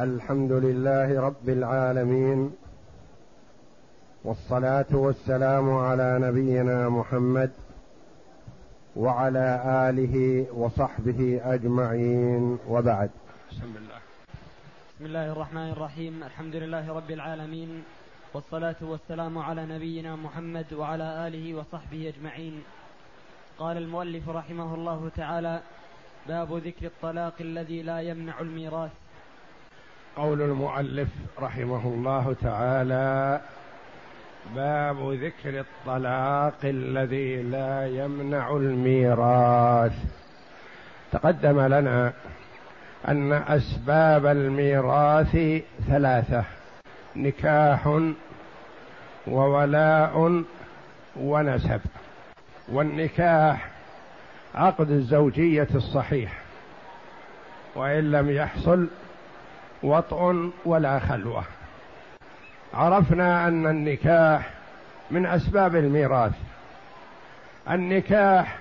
الحمد لله رب العالمين والصلاة والسلام على نبينا محمد وعلى آله وصحبه أجمعين وبعد. بسم الله بسم الله الرحمن الرحيم. الحمد لله رب العالمين والصلاة والسلام على نبينا محمد وعلى آله وصحبه أجمعين. قال المؤلف رحمه الله تعالى باب ذكر الطلاق الذي لا يمنع الميراث. قول المؤلف رحمه الله تعالى باب ذكر الطلاق الذي لا يمنع الميراث. تقدم لنا أن أسباب الميراث ثلاثة نكاح وولاء ونسب. والنكاح عقد الزوجية الصحيح وإن لم يحصل وطء ولا خلوة. عرفنا أن النكاح من أسباب الميراث. النكاح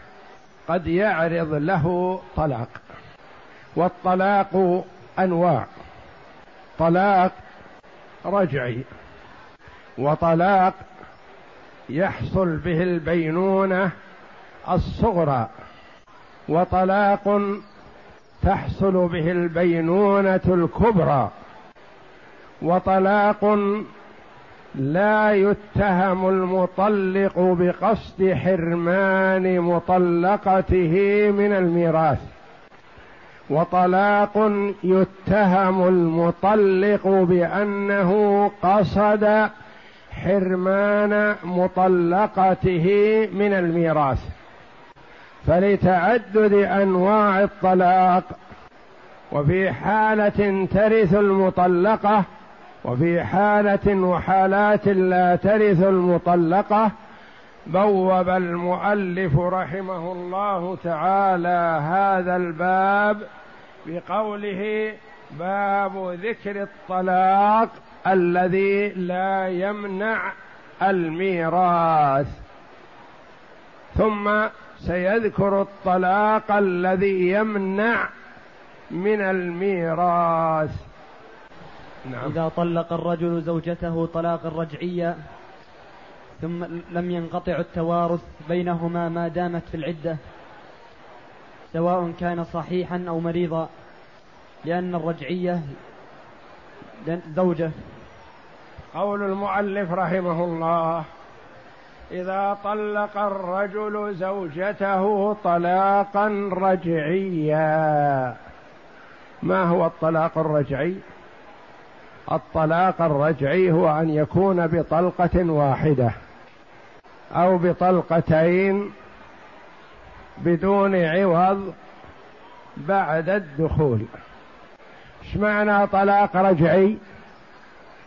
قد يعرض له طلاق والطلاق أنواع. طلاق رجعي وطلاق يحصل به البينونة الصغرى وطلاق تحصل به البينونة الكبرى. وطلاق لا يتهم المطلق بقصد حرمان مطلقته من الميراث. وطلاق يتهم المطلق بأنه قصد حرمان مطلقته من الميراث. فلتعدد أنواع الطلاق وفي حالة ترث المطلقة وفي حالة وحالات لا ترث المطلقة بوب المؤلف رحمه الله تعالى هذا الباب بقوله باب ذكر الطلاق الذي لا يمنع الميراث. ثم سيذكر الطلاق الذي يمنع من الميراث نعم. إذا طلق الرجل زوجته طلاقا رجعيا ثم لم ينقطع التوارث بينهما ما دامت في العدة سواء كان صحيحا أو مريضا لأن الرجعية زوجة قول المؤلف رحمه الله إذا طلق الرجل زوجته طلاقا رجعيا. ما هو الطلاق الرجعي؟ الطلاق الرجعي هو أن يكون بطلقة واحدة أو بطلقتين بدون عوض بعد الدخول. إيش معنى طلاق رجعي؟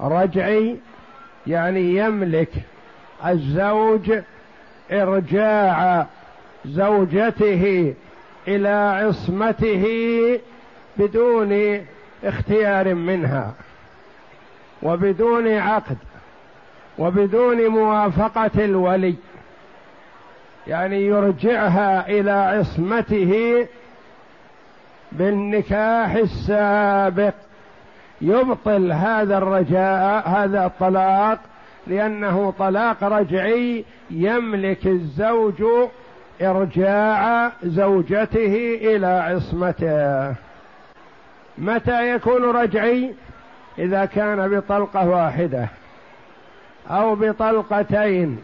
رجعي يعني يملك الزوج إرجاع زوجته إلى عصمته بدون اختيار منها وبدون عقد وبدون موافقة الولي يعني يرجعها إلى عصمته بالنكاح السابق يبطل هذا الرجاء هذا الطلاق لأنه طلاق رجعي يملك الزوج إرجاع زوجته إلى عصمته. متى يكون رجعي؟ إذا كان بطلقة واحدة أو بطلقتين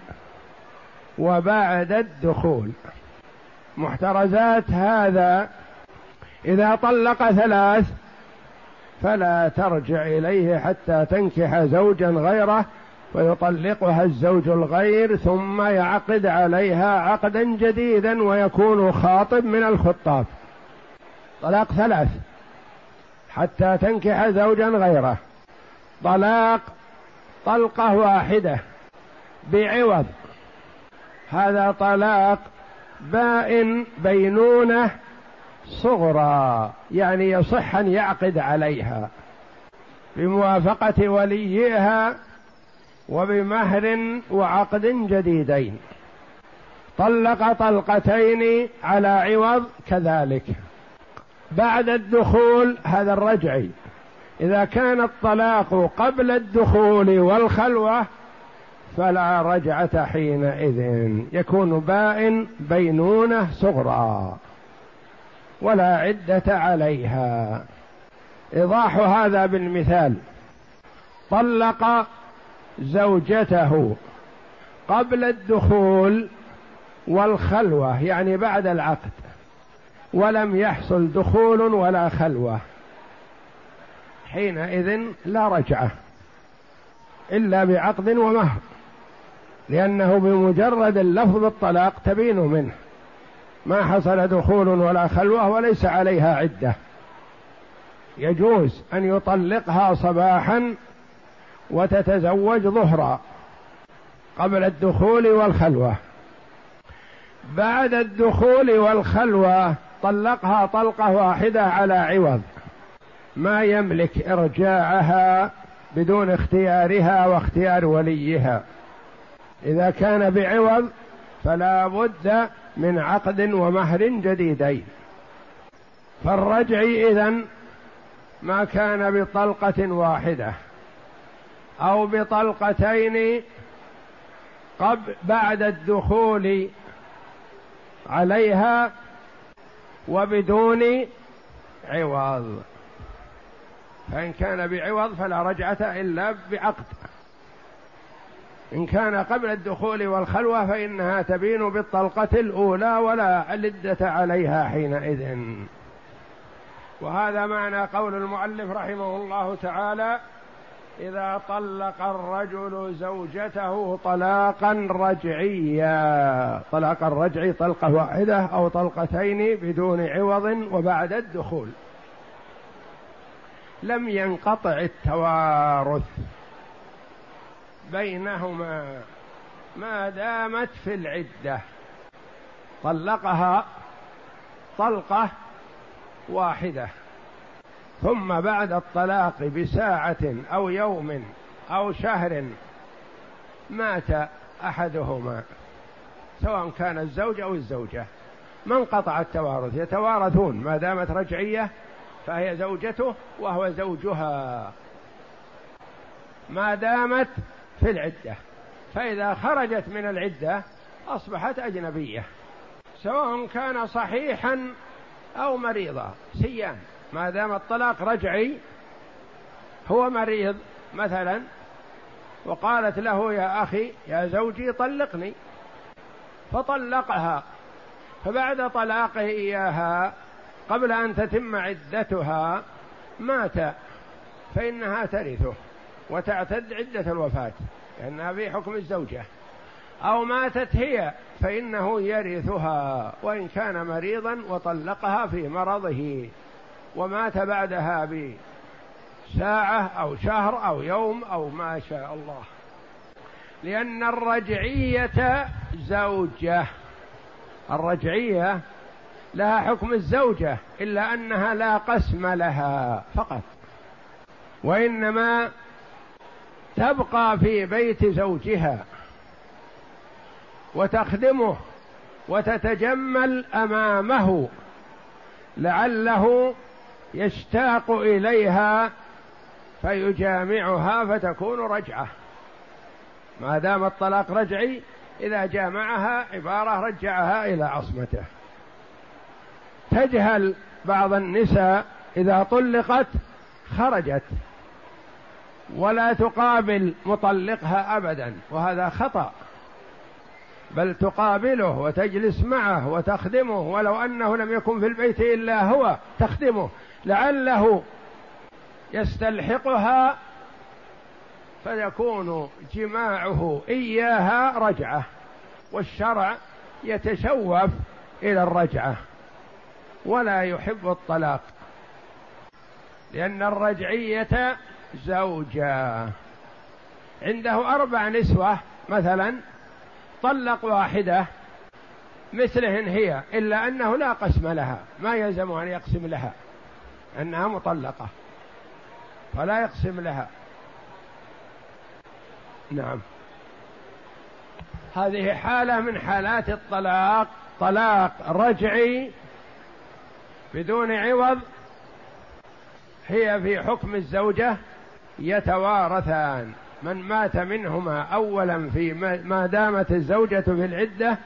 وبعد الدخول. محترزات هذا إذا طلق ثلاث فلا ترجع إليه حتى تنكح زوجا غيره فيطلقها الزوج الغير ثم يعقد عليها عقدا جديدا ويكون خاطب من الخطاب. طلاق ثلاث حتى تنكح زوجا غيره. طلاق طلقة واحدة بعوض. هذا طلاق بائن بينونة صغرى يعني يصح أن يعقد عليها. بموافقة وليها وبمهر وعقد جديدين. طلق طلقتين على عوض كذلك. بعد الدخول هذا الرجعي إذا كان الطلاق قبل الدخول والخلوة فلا رجعة حينئذ. يكون بائن بينونة صغرى. ولا عدة عليها. إيضاح هذا بالمثال. طلق زوجته قبل الدخول والخلوة يعني بعد العقد. ولم يحصل دخول ولا خلوة. حينئذ لا رجعة إلا بعقد ومهر لأنه بمجرد اللفظ الطلاق تبين منه. ما حصل دخول ولا خلوة وليس عليها عدة. يجوز أن يطلقها صباحا وتتزوج ظهرا قبل الدخول والخلوة. بعد الدخول والخلوة طلقها طلقة واحدة على عوض. ما يملك إرجاعها بدون اختيارها واختيار وليها. إذا كان بعوض فلا بد من عقد ومهر جديدين. فالرجع إذن ما كان بطلقة واحدة. أو بطلقتين قبل بعد الدخول عليها وبدون عوض. فإن كان بعوض فلا رجعة إلا بعقد. إن كان قبل الدخول والخلوة فإنها تبين بالطلقة الأولى ولا لدة عليها حينئذ. وهذا معنى قول المؤلف رحمه الله تعالى إذا طلق الرجل زوجته طلاقا رجعيا. طلاقا رجعي طلقة واحدة أو طلقتين بدون عوض وبعد الدخول. لم ينقطع التوارث بينهما ما دامت في العدة. طلقها طلقة واحدة. ثم بعد الطلاق بساعة أو يوم أو شهر مات أحدهما سواء كان الزوج أو الزوجة. ما انقطع التوارث يتوارثون. ما دامت رجعية فهي زوجته وهو زوجها. ما دامت في العدة فإذا خرجت من العدة أصبحت أجنبية سواء كان صحيحا أو مريضا. سيان. ما دام الطلاق رجعي هو مريض مثلا وقالت له يا أخي يا زوجي طلقني. فطلقها. فبعد طلاقه إياها قبل أن تتم عدتها مات. فإنها ترثه وتعتد عدة الوفاة لأنها في حكم الزوجة. أو ماتت هي فإنه يرثها وإن كان مريضا وطلقها في مرضه. ومات بعدها بساعة أو شهر أو يوم أو ما شاء الله. لأن الرجعية زوجة. الرجعية لها حكم الزوجة إلا أنها لا قسم لها فقط. وإنما تبقى في بيت زوجها. وتخدمه وتتجمل أمامه. لعله يشتاق إليها فيجامعها فتكون رجعة. ما دام الطلاق رجعي إذا جامعها عبارة رجعها إلى عصمته. تجهل بعض النساء إذا طلقت خرجت ولا تقابل مطلقها ابدا وهذا خطأ. بل تقابله وتجلس معه وتخدمه ولو أنه لم يكن في البيت إلا هو تخدمه. لعله يستلحقها فيكون جماعة إياها رجعة والشرع يتشوف إلى الرجعة ولا يحب الطلاق لأن الرجعية زوجا عنده أربع نسوة مثلا طلق واحدة مثلهن هي إلا أنه لا قسم لها ما يلزم أن يقسم لها. أنها مطلقة. فلا يقسم لها. نعم. هذه حالة من حالات الطلاق طلاق رجعي بدون عوض هي في حكم الزوجة يتوارثان. من مات منهما أولا في ما دامت الزوجة في العدة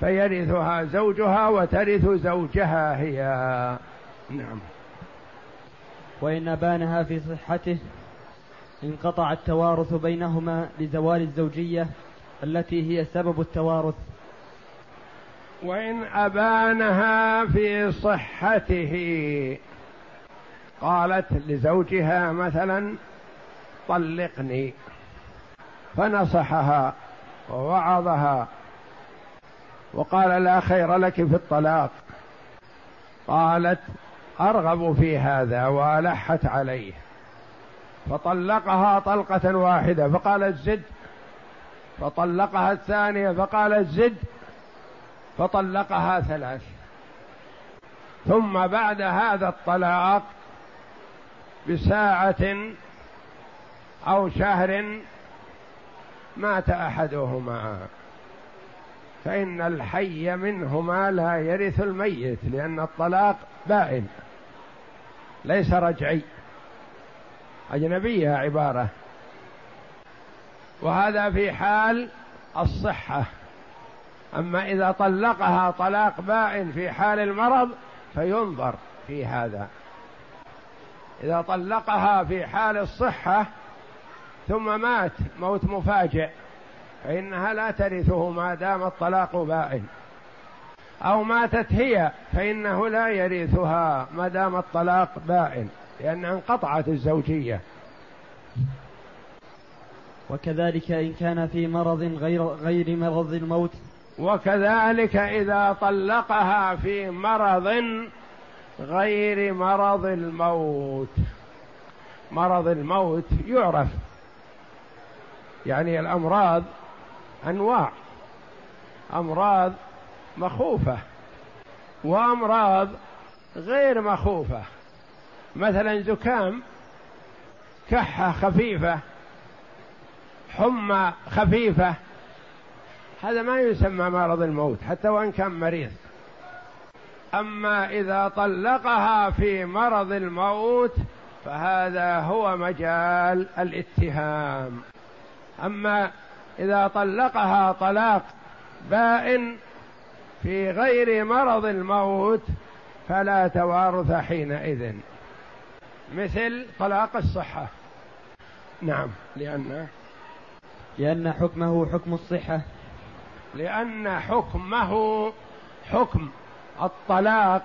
فيرثها زوجها وترث زوجها هي. نعم. وإن أبانها في صحته انقطع التوارث بينهما لزوال الزوجية التي هي سبب التوارث. وإن أبانها في صحته قالت لزوجها مثلا طلقني. فنصحها ووعظها وقال لا خير لك في الطلاق. قالت أرغب في هذا وألحت عليه. فطلقها طلقة واحدة فقالت زد فطلقها الثانية فقالت زد فطلقها ثلاث. ثم بعد هذا الطلاق بساعة أو شهر مات أحدهما. فإن الحي منهما لا يرث الميت لأن الطلاق بائن. ليس رجعي. أجنبية عبارة. وهذا في حال الصحة. أما إذا طلقها طلاق بائن في حال المرض فينظر في هذا. إذا طلقها في حال الصحة ثم مات موت مفاجئ فإنها لا ترثه ما دام الطلاق بائن. أو ماتت هي فإنه لا يرثها ما دام الطلاق بائن لأنها انقطعت الزوجية. وكذلك إن كان في مرض غير غير مرض الموت. وكذلك إذا طلقها في مرض غير مرض الموت. مرض الموت يعرف يعني الأمراض أنواع. أمراض مخوفة. وأمراض غير مخوفة. مثلا زكام كحة خفيفة حمى خفيفة. هذا ما يسمى مرض الموت حتى وإن كان مريض. أما إذا طلقها في مرض الموت فهذا هو مجال الاتهام. أما إذا طلقها طلاق بائن في غير مرض الموت فلا توارث حينئذ. مثل طلاق الصحة. نعم لأن لأن حكمه حكم الصحة. لأن حكمه حكم الطلاق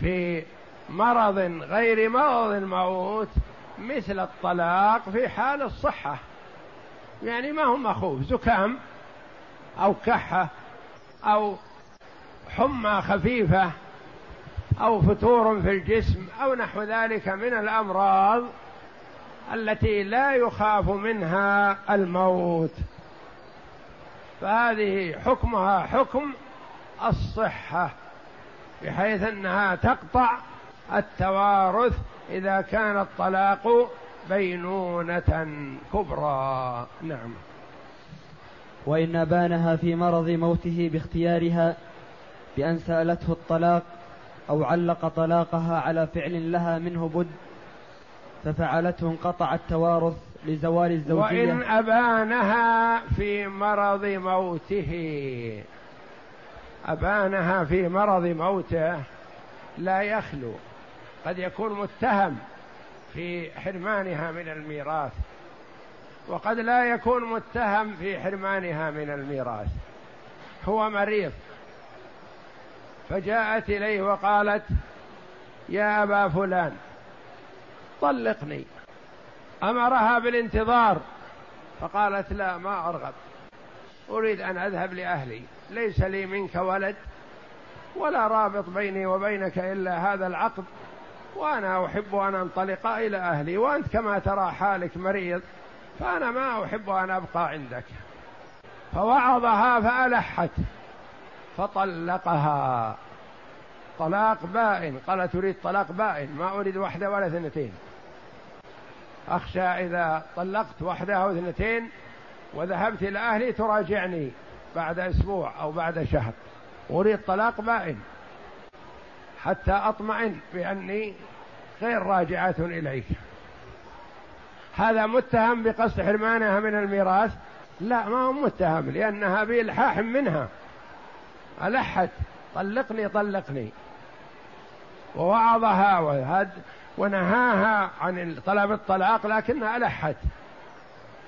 في مرض غير مرض الموت مثل الطلاق في حال الصحة. يعني ما هو مخوف زكام أو كحة أو حمى خفيفة أو فتور في الجسم أو نحو ذلك من الأمراض التي لا يخاف منها الموت. فهذه حكمها حكم الصحة بحيث أنها تقطع التوارث إذا كان الطلاق بينونة كبرى. نعم. وإن أبانها في مرض موته باختيارها بأن سألته الطلاق أو علق طلاقها على فعل لها منه بد ففعلته انقطع التوارث لزوال الزوجية. وإن أبانها في مرض موته أبانها في مرض موته لا يخلو قد يكون متهم في حرمانها من الميراث وقد لا يكون متهم في حرمانها من الميراث. هو مريض. فجاءت إليه وقالت يا أبا فلان طلقني. أمرها بالانتظار فقالت لا ما أرغب أريد أن أذهب لأهلي ليس لي منك ولد ولا رابط بيني وبينك إلا هذا العقد وأنا أحب أن أنطلق إلى أهلي وأنت كما ترى حالك مريض فأنا ما أحب أن أبقى عندك. فوعظها فألحت فطلقها. طلاق بائن. قالت تريد طلاق بائن. ما أريد واحدة ولا اثنتين. أخشى إذا طلقت واحدة أو اثنتين وذهبت إلى أهلي تراجعني بعد أسبوع أو بعد شهر. أريد طلاق بائن. حتى أطمئن بأني غير راجعة إليك. هذا متهم بقصد حرمانها من الميراث؟ لا ما هو متهم لأنها بإلحاح منها. ألحت طلقني طلقني. ووعظها وهد ونهاها عن طلب الطلاق لكنها ألحت.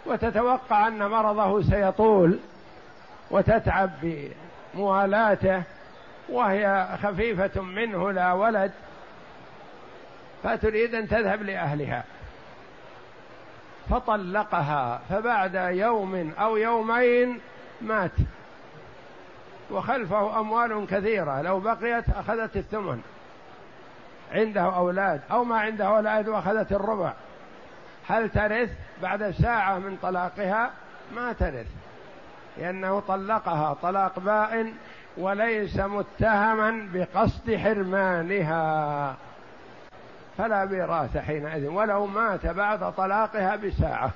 وتتوقع أن مرضه سيطول وتتعب بموالاته وهي خفيفة منه لا ولد فتريد أن تذهب لأهلها. فطلقها فبعد يوم أو يومين مات. وخلفه أموال كثيرة. لو بقيت أخذت الثمن عنده أولاد أو ما عنده أولاد وأخذت الربع. هل ترث؟ بعد ساعة من طلاقها ما ترث لأنه طلقها طلاق بائن وليس متهما بقصد حرمانها. فلا ميراث حينئذ ولو مات بعد طلاقها بساعة.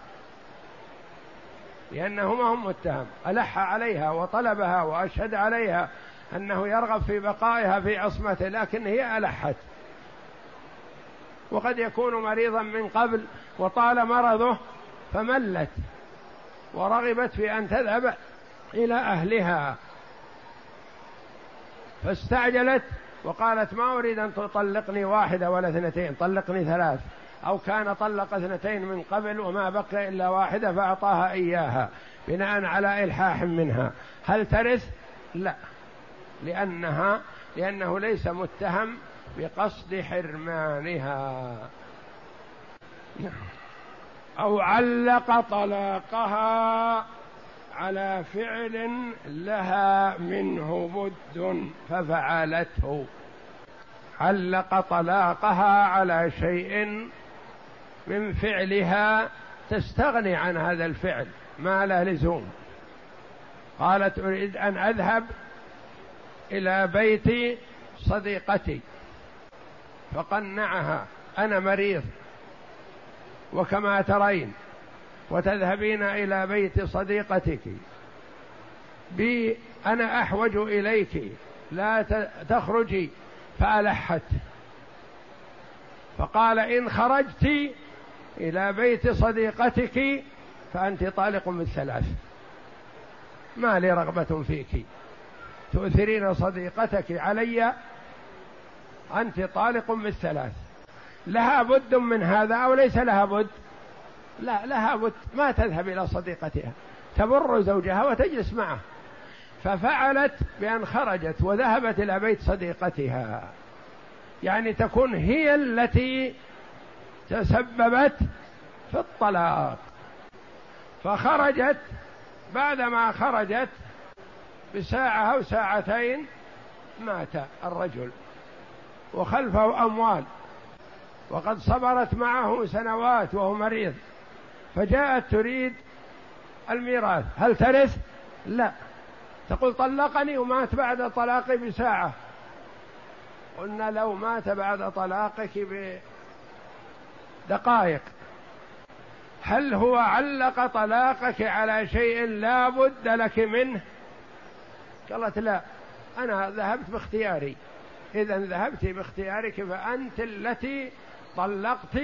لأنه ما هو متهم. ألح عليها وطلبها وأشهد عليها أنه يرغب في بقائها في عصمته لكن هي ألحت. وقد يكون مريضا من قبل وطال مرضه فملت ورغبت في أن تذهب إلى أهلها. فاستعجلت وقالت ما أريد أن تطلقني واحدة ولا اثنتين طلقني ثلاث. أو كان طلق اثنتين من قبل وما بقي إلا واحدة فأعطاها إياها بناء على إلحاح منها هل ترث؟ لا لأنها لأنه ليس متهم بقصد حرمانها. أو علق طلاقها على فعل لها منه بد ففعلته علق طلاقها على شيء من فعلها تستغني عن هذا الفعل ما له لزوم. قالت أريد أن أذهب إلى بيت صديقتي فقنعها أنا مريض وكما ترين وتذهبين إلى بيت صديقتك. بي أنا أحوج إليك لا تخرجي فألحت. فقال إن خرجت إلى بيت صديقتك فأنت طالق بالثلاث ما لي رغبة فيك. تؤثرين صديقتك علي أنت طالق بالثلاث لها بد من هذا أو ليس لها بد؟ لا لها بد. ما تذهب إلى صديقتها. تبر زوجها وتجلس معه. ففعلت بأن خرجت وذهبت إلى بيت صديقتها. يعني تكون هي التي تسببت في الطلاق. فخرجت بعدما خرجت بساعة أو ساعتين مات الرجل وخلفه أموال. وقد صبرت معه سنوات وهو مريض. فجاءت تريد الميراث. هل ترث؟ لا. تقول طلقني ومات بعد طلاقي بساعة. قلنا لو مات بعد طلاقك بدقائق هل هو علق طلاقك على شيء لا بد لك منه؟ قالت لا أنا ذهبت باختياري. إذا ذهبت باختيارك فأنت التي طلقت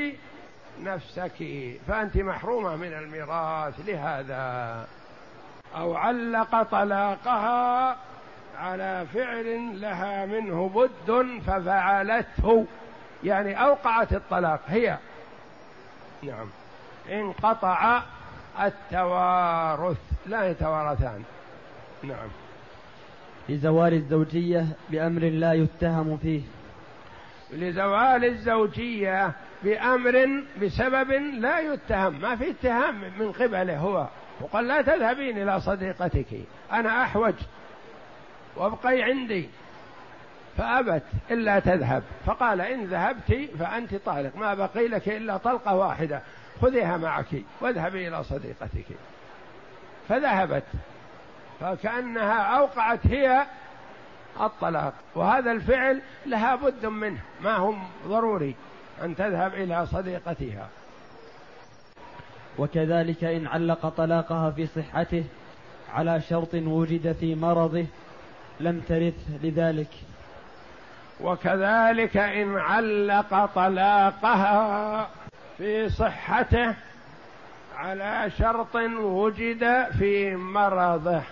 نفسك فأنت محرومة من الميراث. لهذا أو علق طلاقها على فعل لها منه بد ففعلته يعني أوقعت الطلاق. هي نعم. انقطع التوارث لا يتوارثان. نعم. لزوال الزوجية بأمر لا يتهم فيه. لزوال الزوجية بأمر بسبب لا يتهم. ما في اتهام من قبله هو. وقال لا تذهبين إلى صديقتك. أنا أحوج. وابقي عندي. فأبت إلا تذهب. فقال إن ذهبت فأنت طالق. ما بقي لك إلا طلقة واحدة. خذيها معك واذهبي إلى صديقتك. فذهبت. فكأنها أوقعت هي الطلاق. وهذا الفعل لها بد منه. ما هو ضروري أن تذهب إلى صديقتها. وكذلك إن علق طلاقها في صحته على شرط وجد في مرضه لم ترث لذلك. وكذلك إن علق طلاقها في صحته على شرط وجد في مرضه.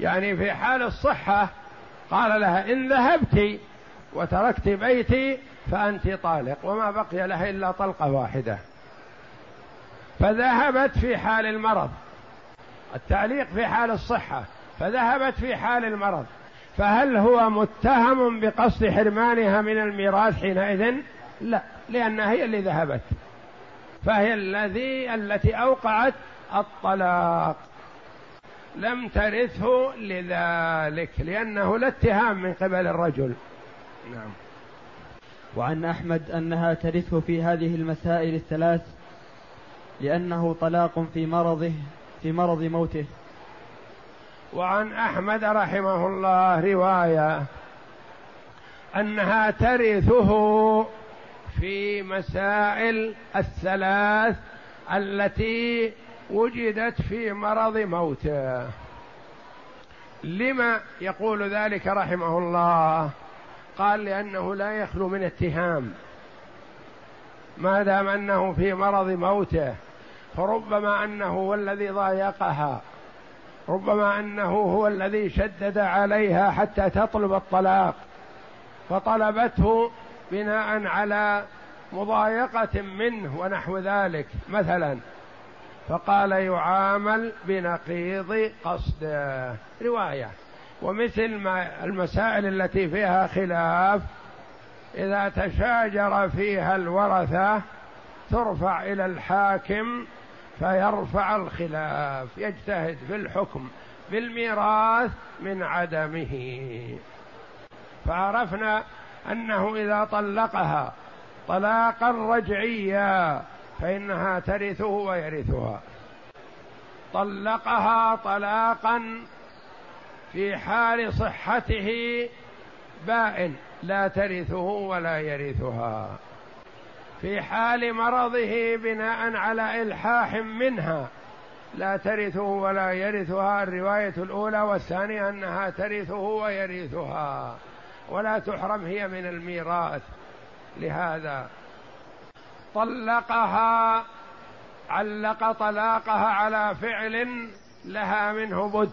يعني في حال الصحة قال لها إن ذهبت وتركت بيتي فأنت طالق وما بقي لها إلا طلقة واحدة. فذهبت في حال المرض. التعليق في حال الصحة. فذهبت في حال المرض. فهل هو متهم بقصد حرمانها من الميراث حينئذ؟ لا لأنها هي اللي ذهبت. فهي الذي التي أوقعت الطلاق. لم ترثه لذلك لأنه لا اتهام من قبل الرجل. نعم. وعن أحمد أنها ترثه في هذه المسائل الثلاث لأنه طلاق في مرضه في مرض موته. وعن أحمد رحمه الله رواية أنها ترثه في مسائل الثلاث التي وجدت في مرض موته. لما يقول ذلك رحمه الله؟ قال لأنه لا يخلو من اتهام. ما دام أنه في مرض موته فربما أنه هو الذي ضايقها. ربما أنه هو الذي شدد عليها حتى تطلب الطلاق فطلبته بناء على مضايقة منه ونحو ذلك مثلا فقال يعامل بنقيض قصده رواية ومثل ما المسائل التي فيها خلاف إذا تشاجر فيها الورثة ترفع إلى الحاكم فيرفع الخلاف يجتهد في الحكم بالميراث من عدمه. فعرفنا أنه إذا طلقها طلاقا رجعيا فإنها ترثه ويرثها. طلقها طلاقا في حال صحته بائن لا ترثه ولا يرثها. في حال مرضه بناء على إلحاح منها. لا ترثه ولا يرثها. الرواية الأولى والثانية أنها ترثه ويرثها. ولا تحرم هي من الميراث. لهذا طلقها علق طلاقها على فعل لها منه بد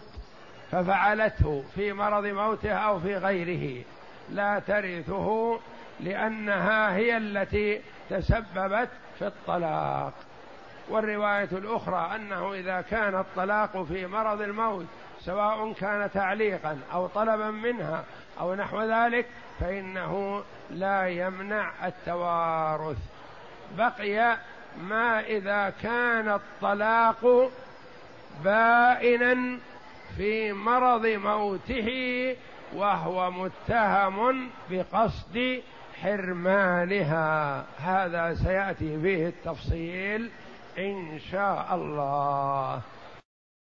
ففعلته في مرض موته أو في غيره. لا ترثه لأنها هي التي تسببت في الطلاق. والرواية الأخرى أنه إذا كان الطلاق في مرض الموت سواء كان تعليقا أو طلبا منها أو نحو ذلك فإنه لا يمنع التوارث. بقي ما إذا كان الطلاق بائنا في مرض موته وهو متهم بقصد حرمانها هذا سيأتي فيه التفصيل إن شاء الله.